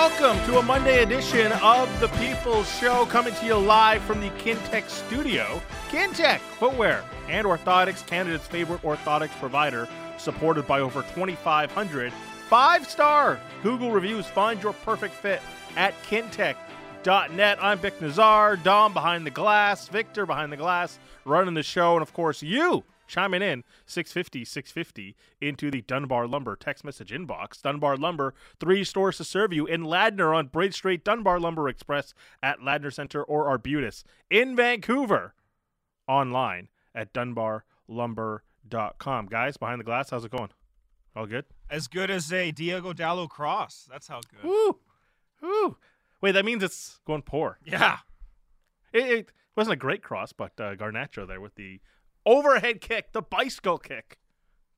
Welcome to a Monday edition of the People's Show, coming to you live from the Kintec studio. Kintec Footwear and Orthotics, Canada's favorite orthotics provider, supported by over 2,500 five-star Google reviews. Find your perfect fit at kintec.net. I'm Bik Nazar, Dom behind the glass, Victor behind the glass, running the show, and of course you chiming in 650 650 into the Dunbar Lumber text message inbox. Dunbar Lumber, three stores to serve you in Ladner on Braid Street, Dunbar Lumber Express at Ladner Center or Arbutus. In Vancouver, online at dunbarlumber.com. Guys, behind the glass, how's it going? All good? As good as a Diogo Dalot cross. That's how good. Woo! Woo! Wait, that means it's going poor. Yeah. It, it wasn't a great cross, but uh, Garnacho there with the overhead kick, the bicycle kick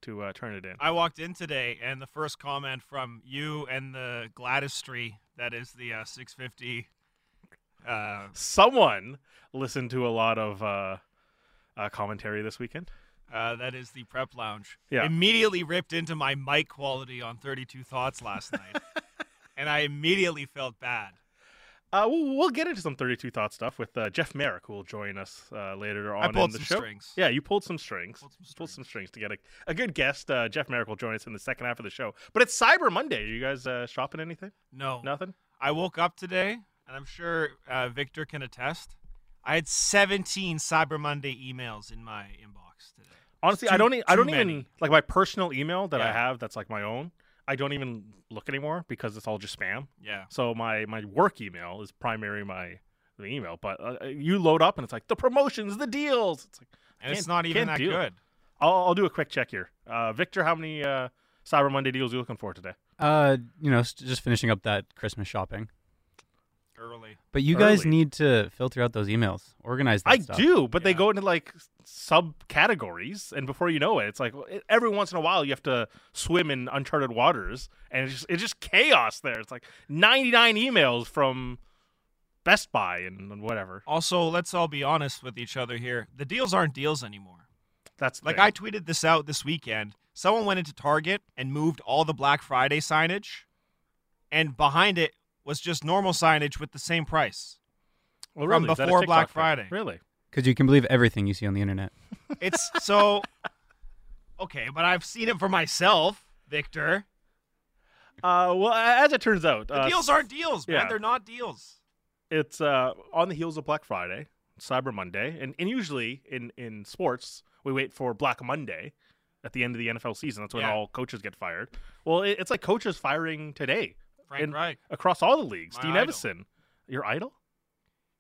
to uh, turn it in. I walked in today, and the first comment from you and the Gladys tree, that is the uh, 650. Uh, Someone listened to a lot of uh, uh, commentary this weekend. uh, that is the prep lounge. Yeah. Immediately ripped into my mic quality on 32 Thoughts last night. and I immediately felt bad. Uh, we'll, we'll get into some 32 Thought stuff with uh, Jeff Marek, who will join us uh, later on I pulled in the some show. strings. Yeah, you pulled some strings. Pulled some Pulled some strings. strings to get a, a good guest. Uh, Jeff Marek will join us in the second half of the show. But it's Cyber Monday. Are you guys uh, shopping anything? No. Nothing? I woke up today, and I'm sure uh, Victor can attest. I had 17 Cyber Monday emails in my inbox today. Honestly, I don't. E- I don't even like my personal email that I have. That's like my own. I don't even look anymore because it's all just spam. Yeah. So my my work email is primary my the email. But uh, you load up and it's like the promotions, the deals. It's like And it's Can't- even that do it. good. I'll, I'll do a quick check here. Uh, Victor, how many uh, Cyber Monday deals are you looking for today? Uh, you know, just finishing up that Christmas shopping. Early. But you guys Early. need to filter out those emails, organize that I stuff. do, but they go into like subcategories, and before you know it, it's like every once in a while you have to swim in uncharted waters, and it's just it's just chaos there. It's like ninety nine emails from Best Buy and, and whatever. Also, let's all be honest with each other here. The deals aren't deals anymore. That's Like thing. I tweeted this out this weekend. Someone went into Target and moved all the Black Friday signage, and behind it was just normal signage with the same price. Well, from really? Is that a before TikTok Black thing? Friday. Really? Because you can believe everything you see on the internet. It's so okay, but I've seen it for myself, Victor. Uh, well, as it turns out, The uh, deals aren't deals, man. yeah. They're not deals. it's uh, on the heels of Black Friday, Cyber Monday, and, and usually in, in sports, we wait for Black Monday at the end of the NFL season. That's when Yeah. all coaches get fired. Well, it, it's like coaches firing today Frank And- Reich. across all the leagues. My Dean idol. Evason, your idol?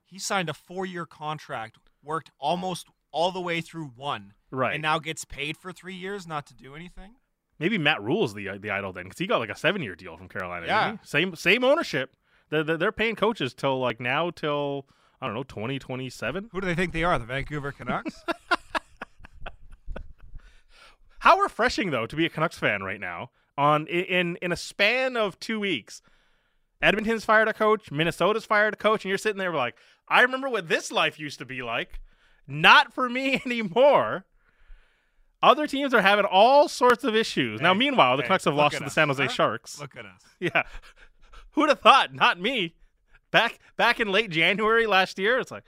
He signed a four-year contract, worked almost all the way through one, Right. and now gets paid for three years not to do anything. Maybe Matt Rhule is the uh, the idol then, because he got like a seven year deal from Carolina. Yeah. Same same ownership. They're, they're they're paying coaches till like now till I don't know twenty twenty seven. Who do they think they are? The Vancouver Canucks? How refreshing though to be a Canucks fan right now. On in in a span of two weeks, Edmonton's fired a coach, Minnesota's fired a coach, and you're sitting there like, I remember what this life used to be like. Not for me anymore. Other teams are having all sorts of issues. now, meanwhile, the hey, Canucks have lost to the us, San Jose huh? Sharks. Look at us. Yeah. Who'd have thought? Not me. Back back in late January last year, it's like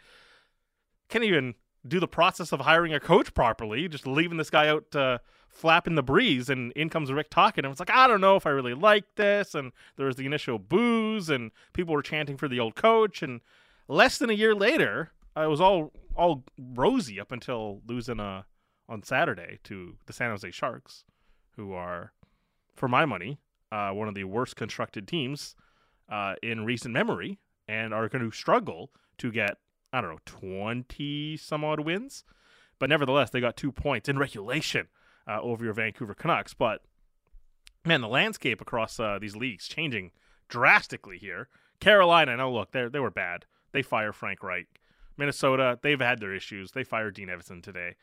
can't even do the process of hiring a coach properly, just leaving this guy out uh, flapping the breeze and in comes Rick Tocchet and it's like, I don't know if I really like this and there was the initial booze and people were chanting for the old coach and less than a year later, it was all all rosy up until losing uh, on Saturday to the San Jose Sharks, who are, for my money, uh, one of the worst constructed teams uh, in recent memory and are going to struggle to get, I don't know, 20 some odd wins. But nevertheless, they got two points in regulation uh, over your Vancouver Canucks. But man, the landscape across uh, these leagues changing drastically here. Carolina, now look, they they were bad. They fire Frank Reich. Minnesota, they've had their issues. They fired Dean Evason today.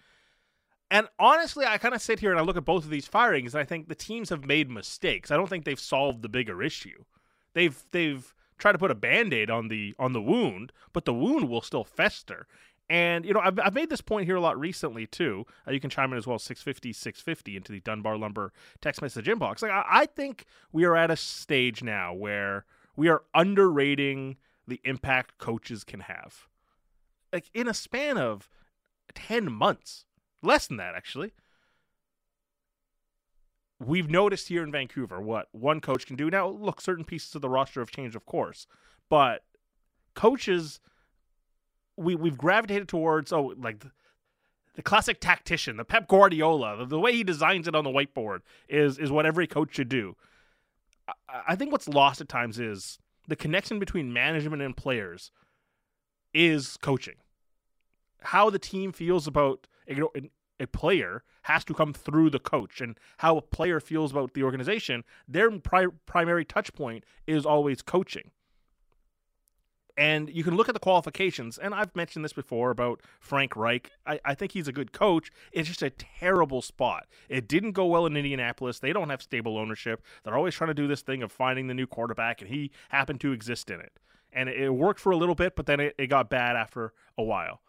And honestly, I kind of sit here and I look at both of these firings, and I think the teams have made mistakes. I don't think they've solved the bigger issue. They've they've tried to put a band-aid on the on the wound, but the wound will still fester. And you know, I've, I've made this point here a lot recently too. Uh, you can chime in as well, 650, 650 into the Dunbar Lumber text message inbox. Like I, I think we are at a stage now where we are underrating the impact coaches can have. Like in a span of 10 months, less than that actually. We've noticed here in Vancouver what one coach can do. Now, look, certain pieces of the roster have changed, of course, but coaches, we we've gravitated towards oh, like the, the classic tactician, the Pep Guardiola, the, the way he designs it on the whiteboard is is what every coach should do. I, I think what's lost at times is the connection between management and players is coaching. How the team feels about a, a player has to come through the coach, and how a player feels about the organization, their pri- primary touch point is always coaching. And you can look at the qualifications, and I've mentioned this before about Frank Reich. I, I, think he's a good coach. It's just a terrible spot. It didn't go well in Indianapolis. They don't have stable ownership. They're always trying to do this thing of finding the new quarterback, and he happened to exist in it. And it, it worked for a little bit, but then it, it got bad after a while.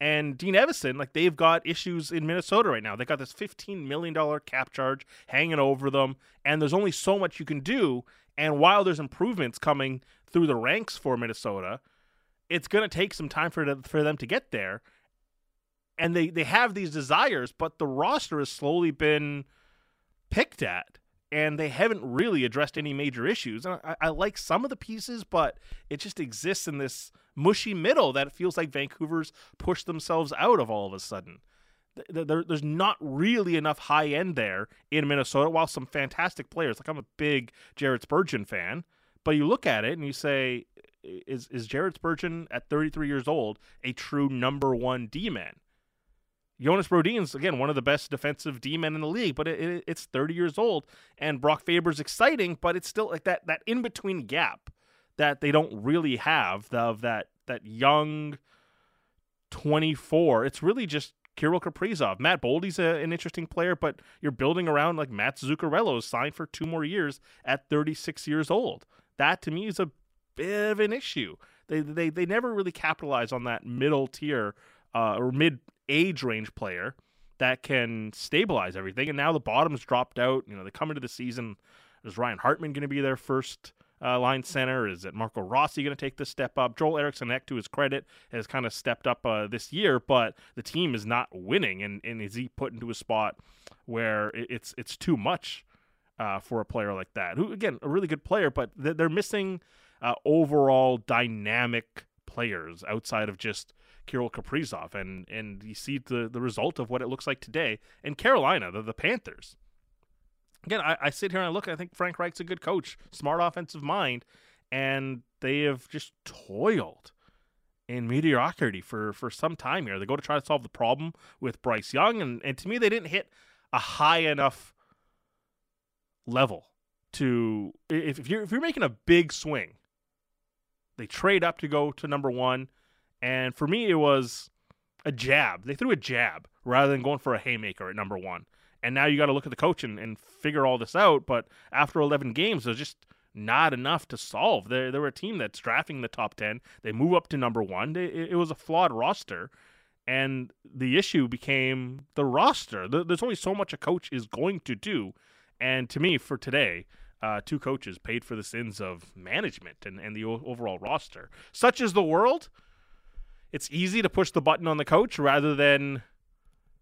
And Dean Evason, like they've got issues in Minnesota right now. They got this $15 million cap charge hanging over them, and there's only so much you can do. And while there's improvements coming through the ranks for Minnesota, it's going to take some time for, for them to get there. And they, they have these desires, but the roster has slowly been picked at, and they haven't really addressed any major issues. And I, I like some of the pieces, but it just exists in this mushy middle that it feels like Vancouver's pushed themselves out of all of a sudden. There, there's not really enough high end there in Minnesota, while some fantastic players. Like I'm a big Jared Spurgeon fan, but you look at it and you say, is is Jared Spurgeon at 33 years old a true number one D man? Jonas Brodin's again one of the best defensive D men in the league, but it, it, it's 30 years old, and Brock Faber's exciting, but it's still like that that in between gap that they don't really have of that that young 24. It's really just Kirill Kaprizov. Matt Boldy's a, an interesting player, but you're building around like Matt Zuccarello signed for two more years at 36 years old. That to me is a bit of an issue. They they they never really capitalize on that middle tier uh, or mid age range player that can stabilize everything. And now the bottom's dropped out. You know, they come into the season. Is Ryan Hartman going to be their first uh, line center? Is it Marco Rossi going to take this step up? Joel Eriksson Ek, to his credit, has kind of stepped up uh, this year, but the team is not winning, and, and is he put into a spot where it's it's too much uh, for a player like that? Who again, a really good player, but they're missing uh, overall dynamic players outside of just Kirill Kaprizov, and and you see the the result of what it looks like today. in Carolina, the, the Panthers again, I, I sit here and I look. I think Frank Reich's a good coach, smart offensive mind, and they have just toiled in mediocrity for for some time here. They go to try to solve the problem with Bryce Young, and and to me, they didn't hit a high enough level to if, if you're if you're making a big swing, they trade up to go to number one, and for me, it was a jab. They threw a jab rather than going for a haymaker at number one. And now you got to look at the coach and, and figure all this out. But after 11 games, there's just not enough to solve. They, they were a team that's drafting the top 10. They move up to number one. They, it was a flawed roster. And the issue became the roster. There's only so much a coach is going to do. And to me, for today, uh, two coaches paid for the sins of management and, and the o- overall roster. Such is the world. It's easy to push the button on the coach rather than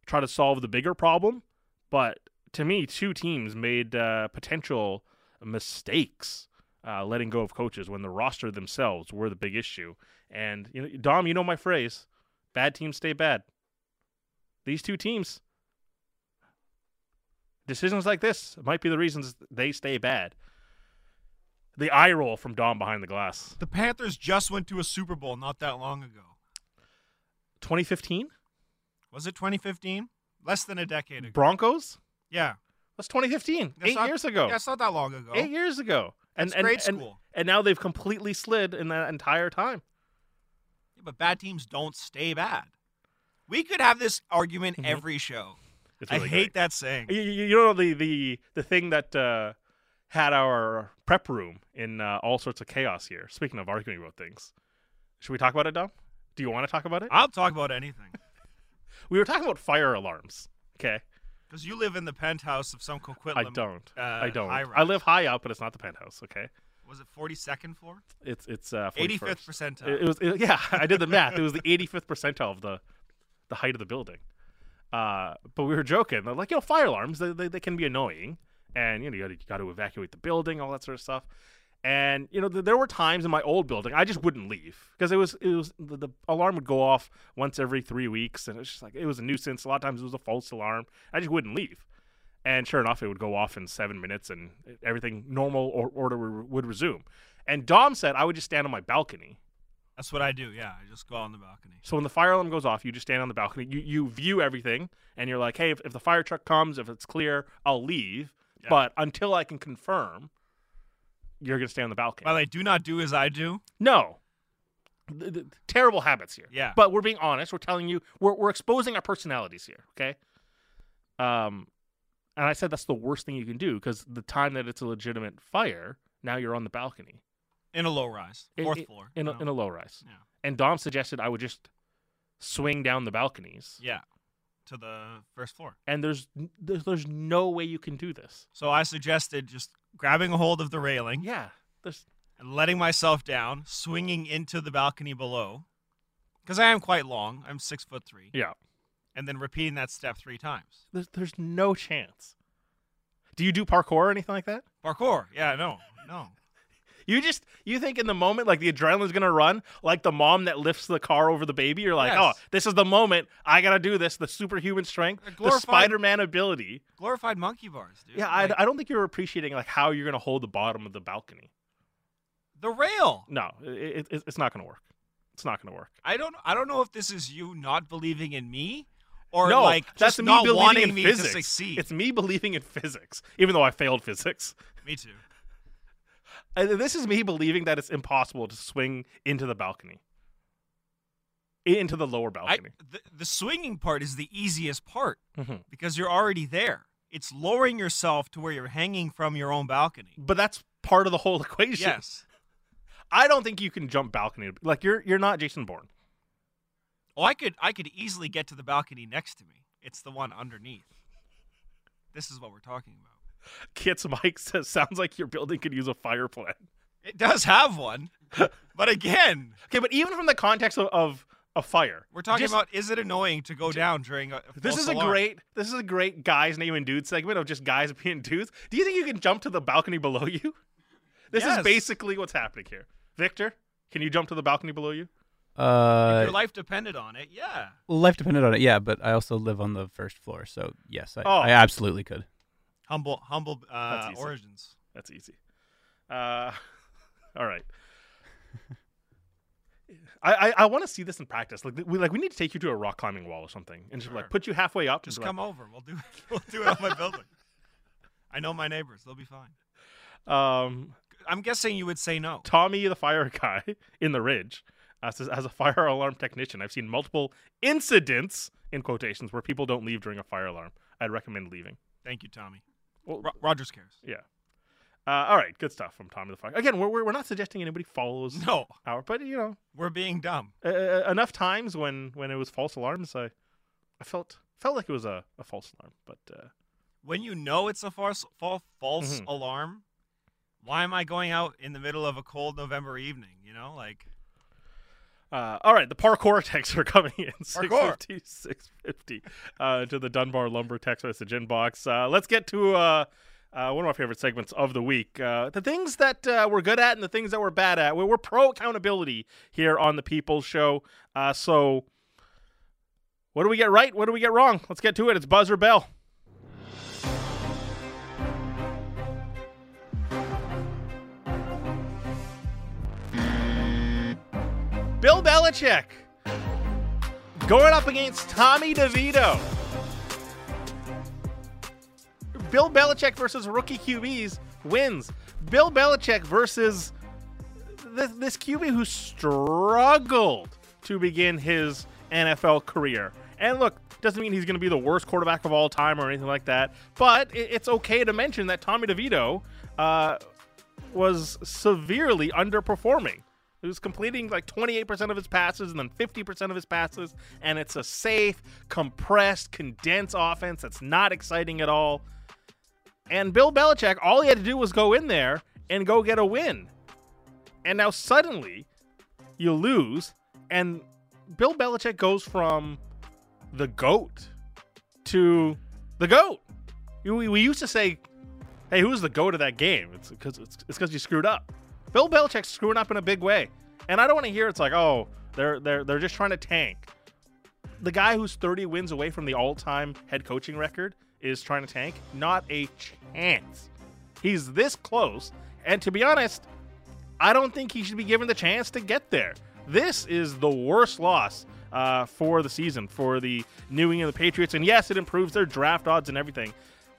try to solve the bigger problem. But to me, two teams made uh, potential mistakes uh, letting go of coaches when the roster themselves were the big issue. And you know, Dom, you know my phrase: bad teams stay bad. These two teams, decisions like this might be the reasons they stay bad. The eye roll from Dom behind the glass. The Panthers just went to a Super Bowl not that long ago. 2015? Was it 2015? Less than a decade ago. Broncos? Yeah. That's 2015. That's Eight not- years ago. Yeah, it's not that long ago. Eight years ago. And, That's and, grade and- school. And, now they've completely slid in that entire time. Yeah, but bad teams don't stay bad. We could have this argument Mhm. every show. It's I hate great. that saying. You, you know the the the thing that uh, had our prep room in uh, all sorts of chaos here. Speaking of arguing about things, should we talk about it, Dom? Do you want to talk about it? I'll talk about anything. We were talking about fire alarms. Okay, Because you live in the penthouse of some Coquitlam. I don't. Uh, I don't. I live high up, but it's not the penthouse. Okay, Was it 42nd floor? It's it's uh, 85th percentile. It, it was it- yeah. I did the math. It was the 85th percentile of the the height of the building. Uh, but we were joking. They're like, you know, fire alarms they, they, they can be annoying, and you know you got to evacuate the building, all that sort of stuff. And you know, th- there were times in my old building I just wouldn't leave because it was it was the, the alarm would go off once every three weeks, and it's just like it was a nuisance. A lot of times it was a false alarm. I just wouldn't leave. And sure enough, it would go off in seven minutes, and everything normal or order would resume. And Dom said I would just stand on my balcony That's what I do. Yeah, I just go out on the balcony. so when the fire alarm goes off, you just stand on the balcony. You you view everything, and you're like, hey, if, if the fire truck comes, if it's clear, I'll leave. Yeah. But until I can confirm, you're gonna stay on the balcony. By the way, do not do as I do. no, Th- th- terrible habits here. Yeah. But we're being honest. We're telling you. We're we're exposing our personalities here. Okay. Um, and I said that's the worst thing you can do because the time that it's a legitimate fire, now you're on the balcony In a low rise, In- fourth in- floor. in a, in a low rise. Yeah. And Dom suggested I would just swing down the balconies. yeah, to the first floor. and there's there's, there's no way you can do this. So I suggested just grabbing a hold of the railing Yeah, there's and letting myself down, swinging into the balcony below, because I am quite long. I'm six foot three, yeah, and then repeating that step three times. there's there's no chance. Do you do parkour or anything like that? Parkour. Yeah, no, no. You just you think in the moment like the adrenaline's gonna run, like the mom that lifts the car over the baby. You're like, oh, Yes. oh, this is the moment. I gotta do this. The superhuman strength, A the glorified- Spider-Man ability. Glorified monkey bars, dude. Yeah, I, Like, I don't think you're appreciating like how you're gonna hold the bottom of the balcony. the rail. No, it, it, it's not gonna work. It's not gonna work. I don't. I don't know if this is you not believing in me, or no, like that's just me not believing wanting in me physics. to succeed. It's me believing in physics, even though I failed physics. me too. And this is me believing that it's impossible to swing into the balcony, into the lower I, balcony. the, the swinging part is the easiest part Mhm. because you're already there. It's lowering yourself to where you're hanging from your own balcony. But that's part of the whole equation. Yes. I don't think you can jump balcony. Like you're you're not Jason Bourne. Oh, I could I could easily get to the balcony next to me. It's the one underneath. This is what we're talking about. Kits Mike says sounds like your building could use a fire plan. It does have one, but again, Okay, but even from the context of, of a fire, we're talking just- about is it annoying to go down during a This false is a great this is a great guys name and dude segment of just guys being dudes. Do you think you can jump to the balcony below you? This Yes. is basically what's happening here. Victor, can you jump to the balcony below you? If Uh, your life depended on it, yeah. Well, life depended on it, yeah. But I also live on the first floor, so yes, I, Oh. I absolutely could. Humble humble uh, easy. origins. That's easy. Uh, all right. I, I, I want to see this in practice. Like we like we need to take you to a rock climbing wall or something, and just like put you halfway up. Just come over. We'll do we'll do it on my building. I know my neighbors. They'll be fine. um, I'm guessing you would say no. Tommy, the fire guy in the ridge, uh, says as a fire alarm technician, I've seen multiple incidents in quotations where people don't leave during a fire alarm. I'd recommend leaving. Thank you, Tommy. Well, Ro- Rogers cares. yeah. Uh, all right, good stuff from Tommy the fire. Again, we're, we're we're not suggesting anybody follows No, our, but you know, we're being dumb. uh, enough times when when it was false alarms, I I felt felt like it was a, a false alarm, but uh, When you know it's a false false, false Mhm. alarm, why am I going out in the middle of a cold November evening? You know, like uh, all right, the parkour texts are coming in Parkour. 650, 650 uh, to the Dunbar Lumber text message inbox. Uh, let's get to uh, uh, one of my favorite segments of the week: uh, the things that uh, we're good at and the things that we're bad at. We're, we're pro accountability here on the People's Show. Uh, so, what do we get right? What do we get wrong? Let's get to it. It's buzzer bell. Belichick going up against Tommy DeVito. Bill Belichick versus rookie QBs wins. Bill Belichick versus this, this QB who struggled to begin his NFL career. And look, doesn't mean he's going to be the worst quarterback of all time or anything like that. But it, it's okay to mention that Tommy DeVito uh, was severely underperforming. He was completing like 28% of his passes and then 50% of his passes. And it's a safe, compressed, condensed offense that's not exciting at all. And Bill Belichick, all he had to do was go in there and go get a win. And now suddenly you lose, and Bill Belichick goes from the GOAT to the GOAT. We, we used to say, hey, who's the GOAT of that game? It's because it's because you screwed up. Bill Belichick's screwing up in a big way. And I don't want to hear it's like, oh, they're they're they're just trying to tank. The guy who's 30 wins away from the all-time head coaching record is trying to tank. Not a chance. He's this close, and to be honest, I don't think he should be given the chance to get there. This is the worst loss uh, for the season for the New England Patriots, and yes, it improves their draft odds and everything,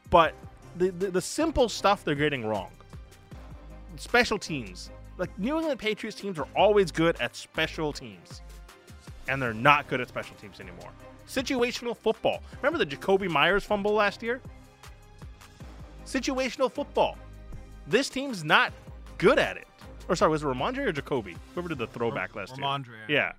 but the, the, the simple stuff they're getting wrong. Special teams, like New England Patriots teams are always good at special teams, and they're not good at special teams anymore. Situational football. Remember the Jakobi Meyers fumble last year? Situational football. This team's not good at it. Or sorry, was it Rhamondre or Jacoby? Whoever did the throwback last year. Rhamondre. Yeah.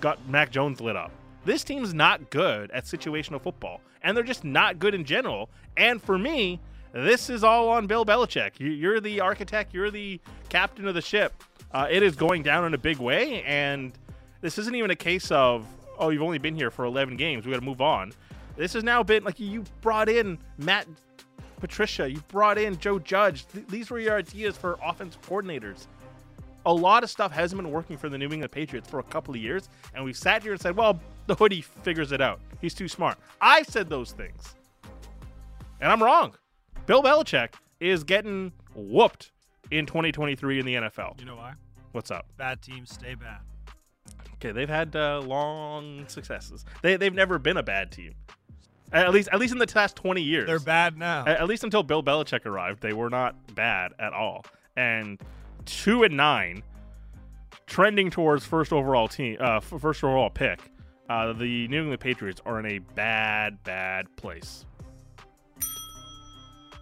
Got Mac Jones lit up. This team's not good at situational football, and they're just not good in general. And for me, this is all on Bill Belichick. You- You're the architect, you're the captain of the ship. Uh, it is going down in a big way, and this isn't even a case of, oh, you've only been here for 11 games, we got to move on. This has now been like you brought in Matt Patricia, you brought in Joe Judge. Th- these were your ideas for offensive coordinators a lot of stuff hasn't been working for the New England Patriots for a couple of years, and we sat here and said, well, the hoodie figures it out. He's too smart. I said those things. And I'm wrong. Bill Belichick is getting whooped in 2023 in the NFL. You know why? What's up? Bad teams stay bad. Okay, they've had uh, long successes. They, they've never been a bad team. At least, at least in the past 20 years. They're bad now. At, at least until Bill Belichick arrived, they were not bad at all. And two and nine, trending towards first overall team, uh, first overall pick. Uh, the New England Patriots are in a bad, bad place.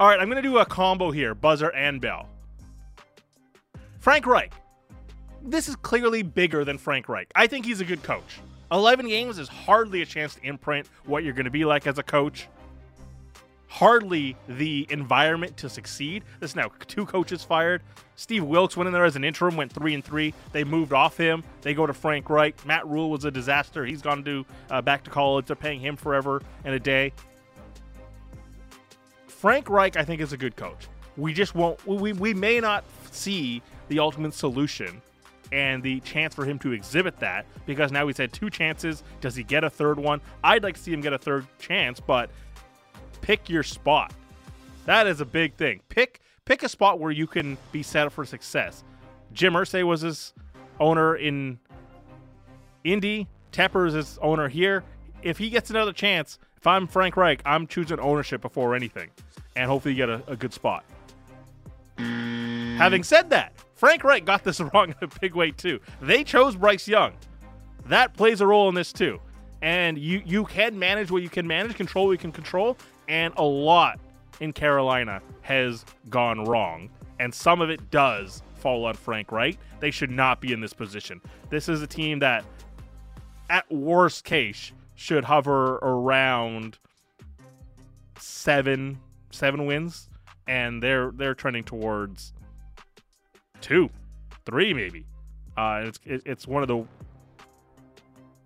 All right, I'm gonna do a combo here: buzzer and bell. Frank Reich. This is clearly bigger than Frank Reich. I think he's a good coach. 11 games is hardly a chance to imprint what you're going to be like as a coach hardly the environment to succeed. This is now two coaches fired. Steve Wilks went in there as an interim, went three and three. They moved off him. They go to Frank Reich. Matt Rhule was a disaster. He's gone to uh, back to college. They're paying him forever and a day. Frank Reich, I think, is a good coach. We just won't. We we may not see the ultimate solution and the chance for him to exhibit that because now he's had two chances. Does he get a third one? I'd like to see him get a third chance, but pick your spot. That is a big thing. Pick pick a spot where you can be set up for success. Jim Irsay was his owner in Indy. Tepper is his owner here. If he gets another chance, if I'm Frank Reich, I'm choosing ownership before anything, and hopefully you get a, a good spot. Having said that, Frank Reich got this wrong in a big way too. They chose Bryce Young. That plays a role in this too. And you you can manage what you can manage, control what you can control, and a lot in Carolina has gone wrong. And some of it does fall on Frank Reich. They should not be in this position. This is a team that, at worst case, should hover around seven seven wins, and they're they're trending towards two, three maybe. Uh, it's it, it's one of the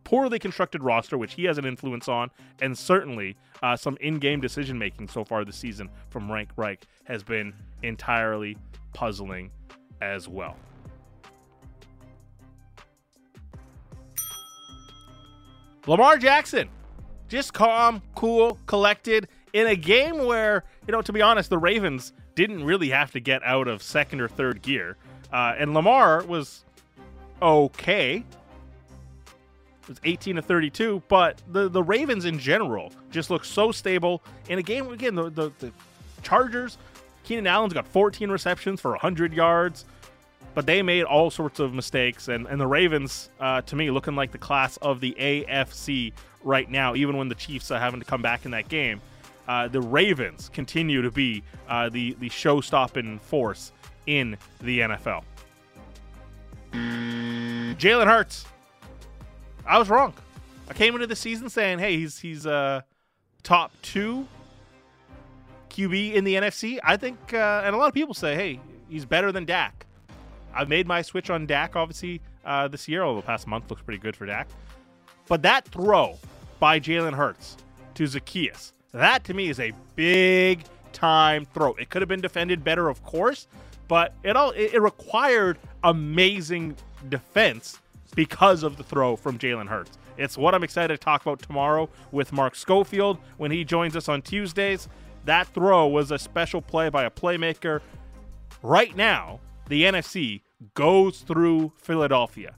poorly constructed roster, which he has an influence on, and certainly uh, some in-game decision making so far this season from Frank Reich has been entirely puzzling as well. Lamar Jackson, just calm, cool, collected in a game where, you know, to be honest, the Ravens didn't really have to get out of second or third gear. Uh, and Lamar was okay. It was 18 to 32, but the, the Ravens in general just look so stable. In a game, again, the, the, the Chargers, Keenan Allen's got 14 receptions for 100 yards, but they made all sorts of mistakes. And, and the Ravens, uh, to me, looking like the class of the AFC right now, even when the Chiefs are having to come back in that game. Uh, the Ravens continue to be uh, the, the show stopping force in the NFL. Jalen Hurts. I was wrong. I came into the season saying, "Hey, he's he's uh, top two QB in the NFC." I think, uh, and a lot of people say, "Hey, he's better than Dak." I've made my switch on Dak, obviously, uh, this year, although the past month looks pretty good for Dak. But that throw by Jalen Hurts to Zaccheaus, that to me is a big time throw. It could have been defended better, of course, but it all it, it required amazing defense because of the throw from Jalen Hurts. It's what I'm excited to talk about tomorrow with Mark Schofield when he joins us on Tuesdays. That throw was a special play by a playmaker. Right now, the NFC goes through Philadelphia.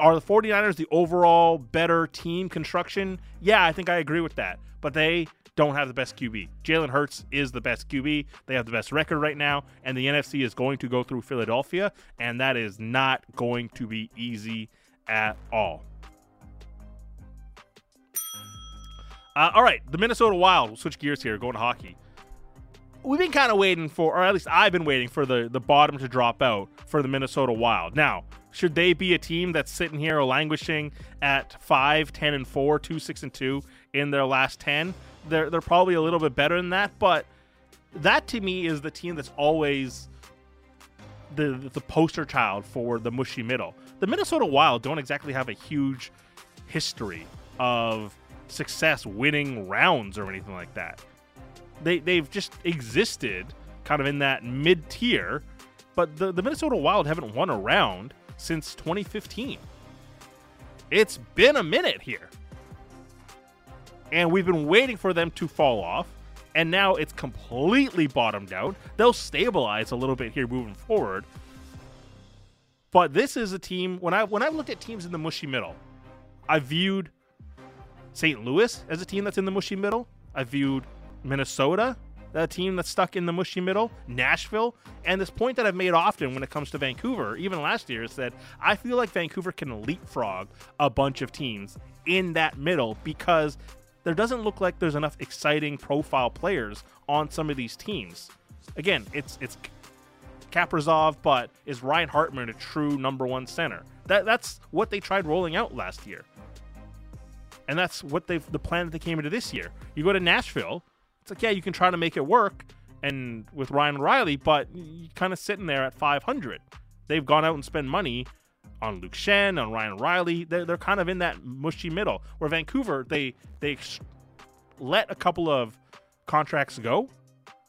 Are the 49ers the overall better team construction? Yeah, I think I agree with that. But they don't have the best QB. Jalen Hurts is the best QB. They have the best record right now, and the NFC is going to go through Philadelphia, and that is not going to be easy at all. Uh, all right, the Minnesota Wild. We'll switch gears here, going to hockey. We've been kind of waiting for, or at least I've been waiting for the, the bottom to drop out for the Minnesota Wild. Now, should they be a team that's sitting here languishing at 5, 10, and 4, 2, 6, and 2 in their last 10? They're, they're probably a little bit better than that, but that to me is the team that's always the the poster child for the mushy middle. The Minnesota Wild don't exactly have a huge history of success winning rounds or anything like that. They they've just existed kind of in that mid tier, but the, the Minnesota Wild haven't won a round since 2015. It's been a minute here. And we've been waiting for them to fall off, and now it's completely bottomed out. They'll stabilize a little bit here moving forward. But this is a team when I when I looked at teams in the mushy middle, I viewed St. Louis as a team that's in the mushy middle. I viewed Minnesota, a team that's stuck in the mushy middle, Nashville, and this point that I've made often when it comes to Vancouver, even last year, is that I feel like Vancouver can leapfrog a bunch of teams in that middle because there doesn't look like there's enough exciting profile players on some of these teams. Again, it's it's Kaprizov, but is Ryan Hartman a true number one center? That that's what they tried rolling out last year and that's what they've the plan that they came into this year. You go to Nashville, it's like yeah, you can try to make it work, and with Ryan Riley, but you're kind of sitting there at 500. They've gone out and spent money on Luke Schenn, on Ryan Riley. They're, they're kind of in that mushy middle. Where Vancouver, they they let a couple of contracts go,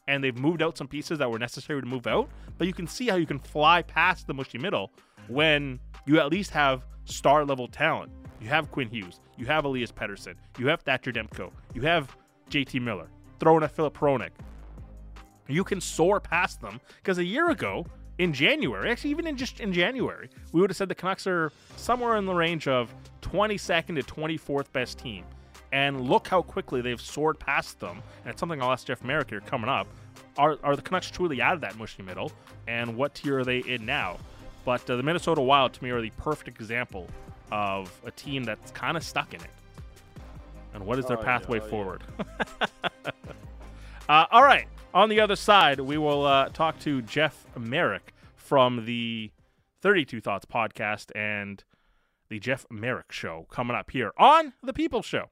and they've moved out some pieces that were necessary to move out. But you can see how you can fly past the mushy middle when you at least have star level talent. You have Quinn Hughes. You have Elias Pettersson. You have Thatcher Demko. You have JT Miller. Throwing a Filip Hronek. You can soar past them because a year ago in January, actually even in just in January, we would have said the Canucks are somewhere in the range of 22nd to 24th best team. And look how quickly they've soared past them. And it's something I'll ask Jeff Marek here coming up. Are, are the Canucks truly out of that mushy middle? And what tier are they in now? But uh, the Minnesota Wild, to me, are the perfect example of a team that's kind of stuck in it. And what is their Oh, yeah, pathway forward? yeah. uh, all right. On the other side, we will uh, talk to Jeff Marek from the 32 Thoughts podcast and the Jeff Marek Show coming up here on The People Show.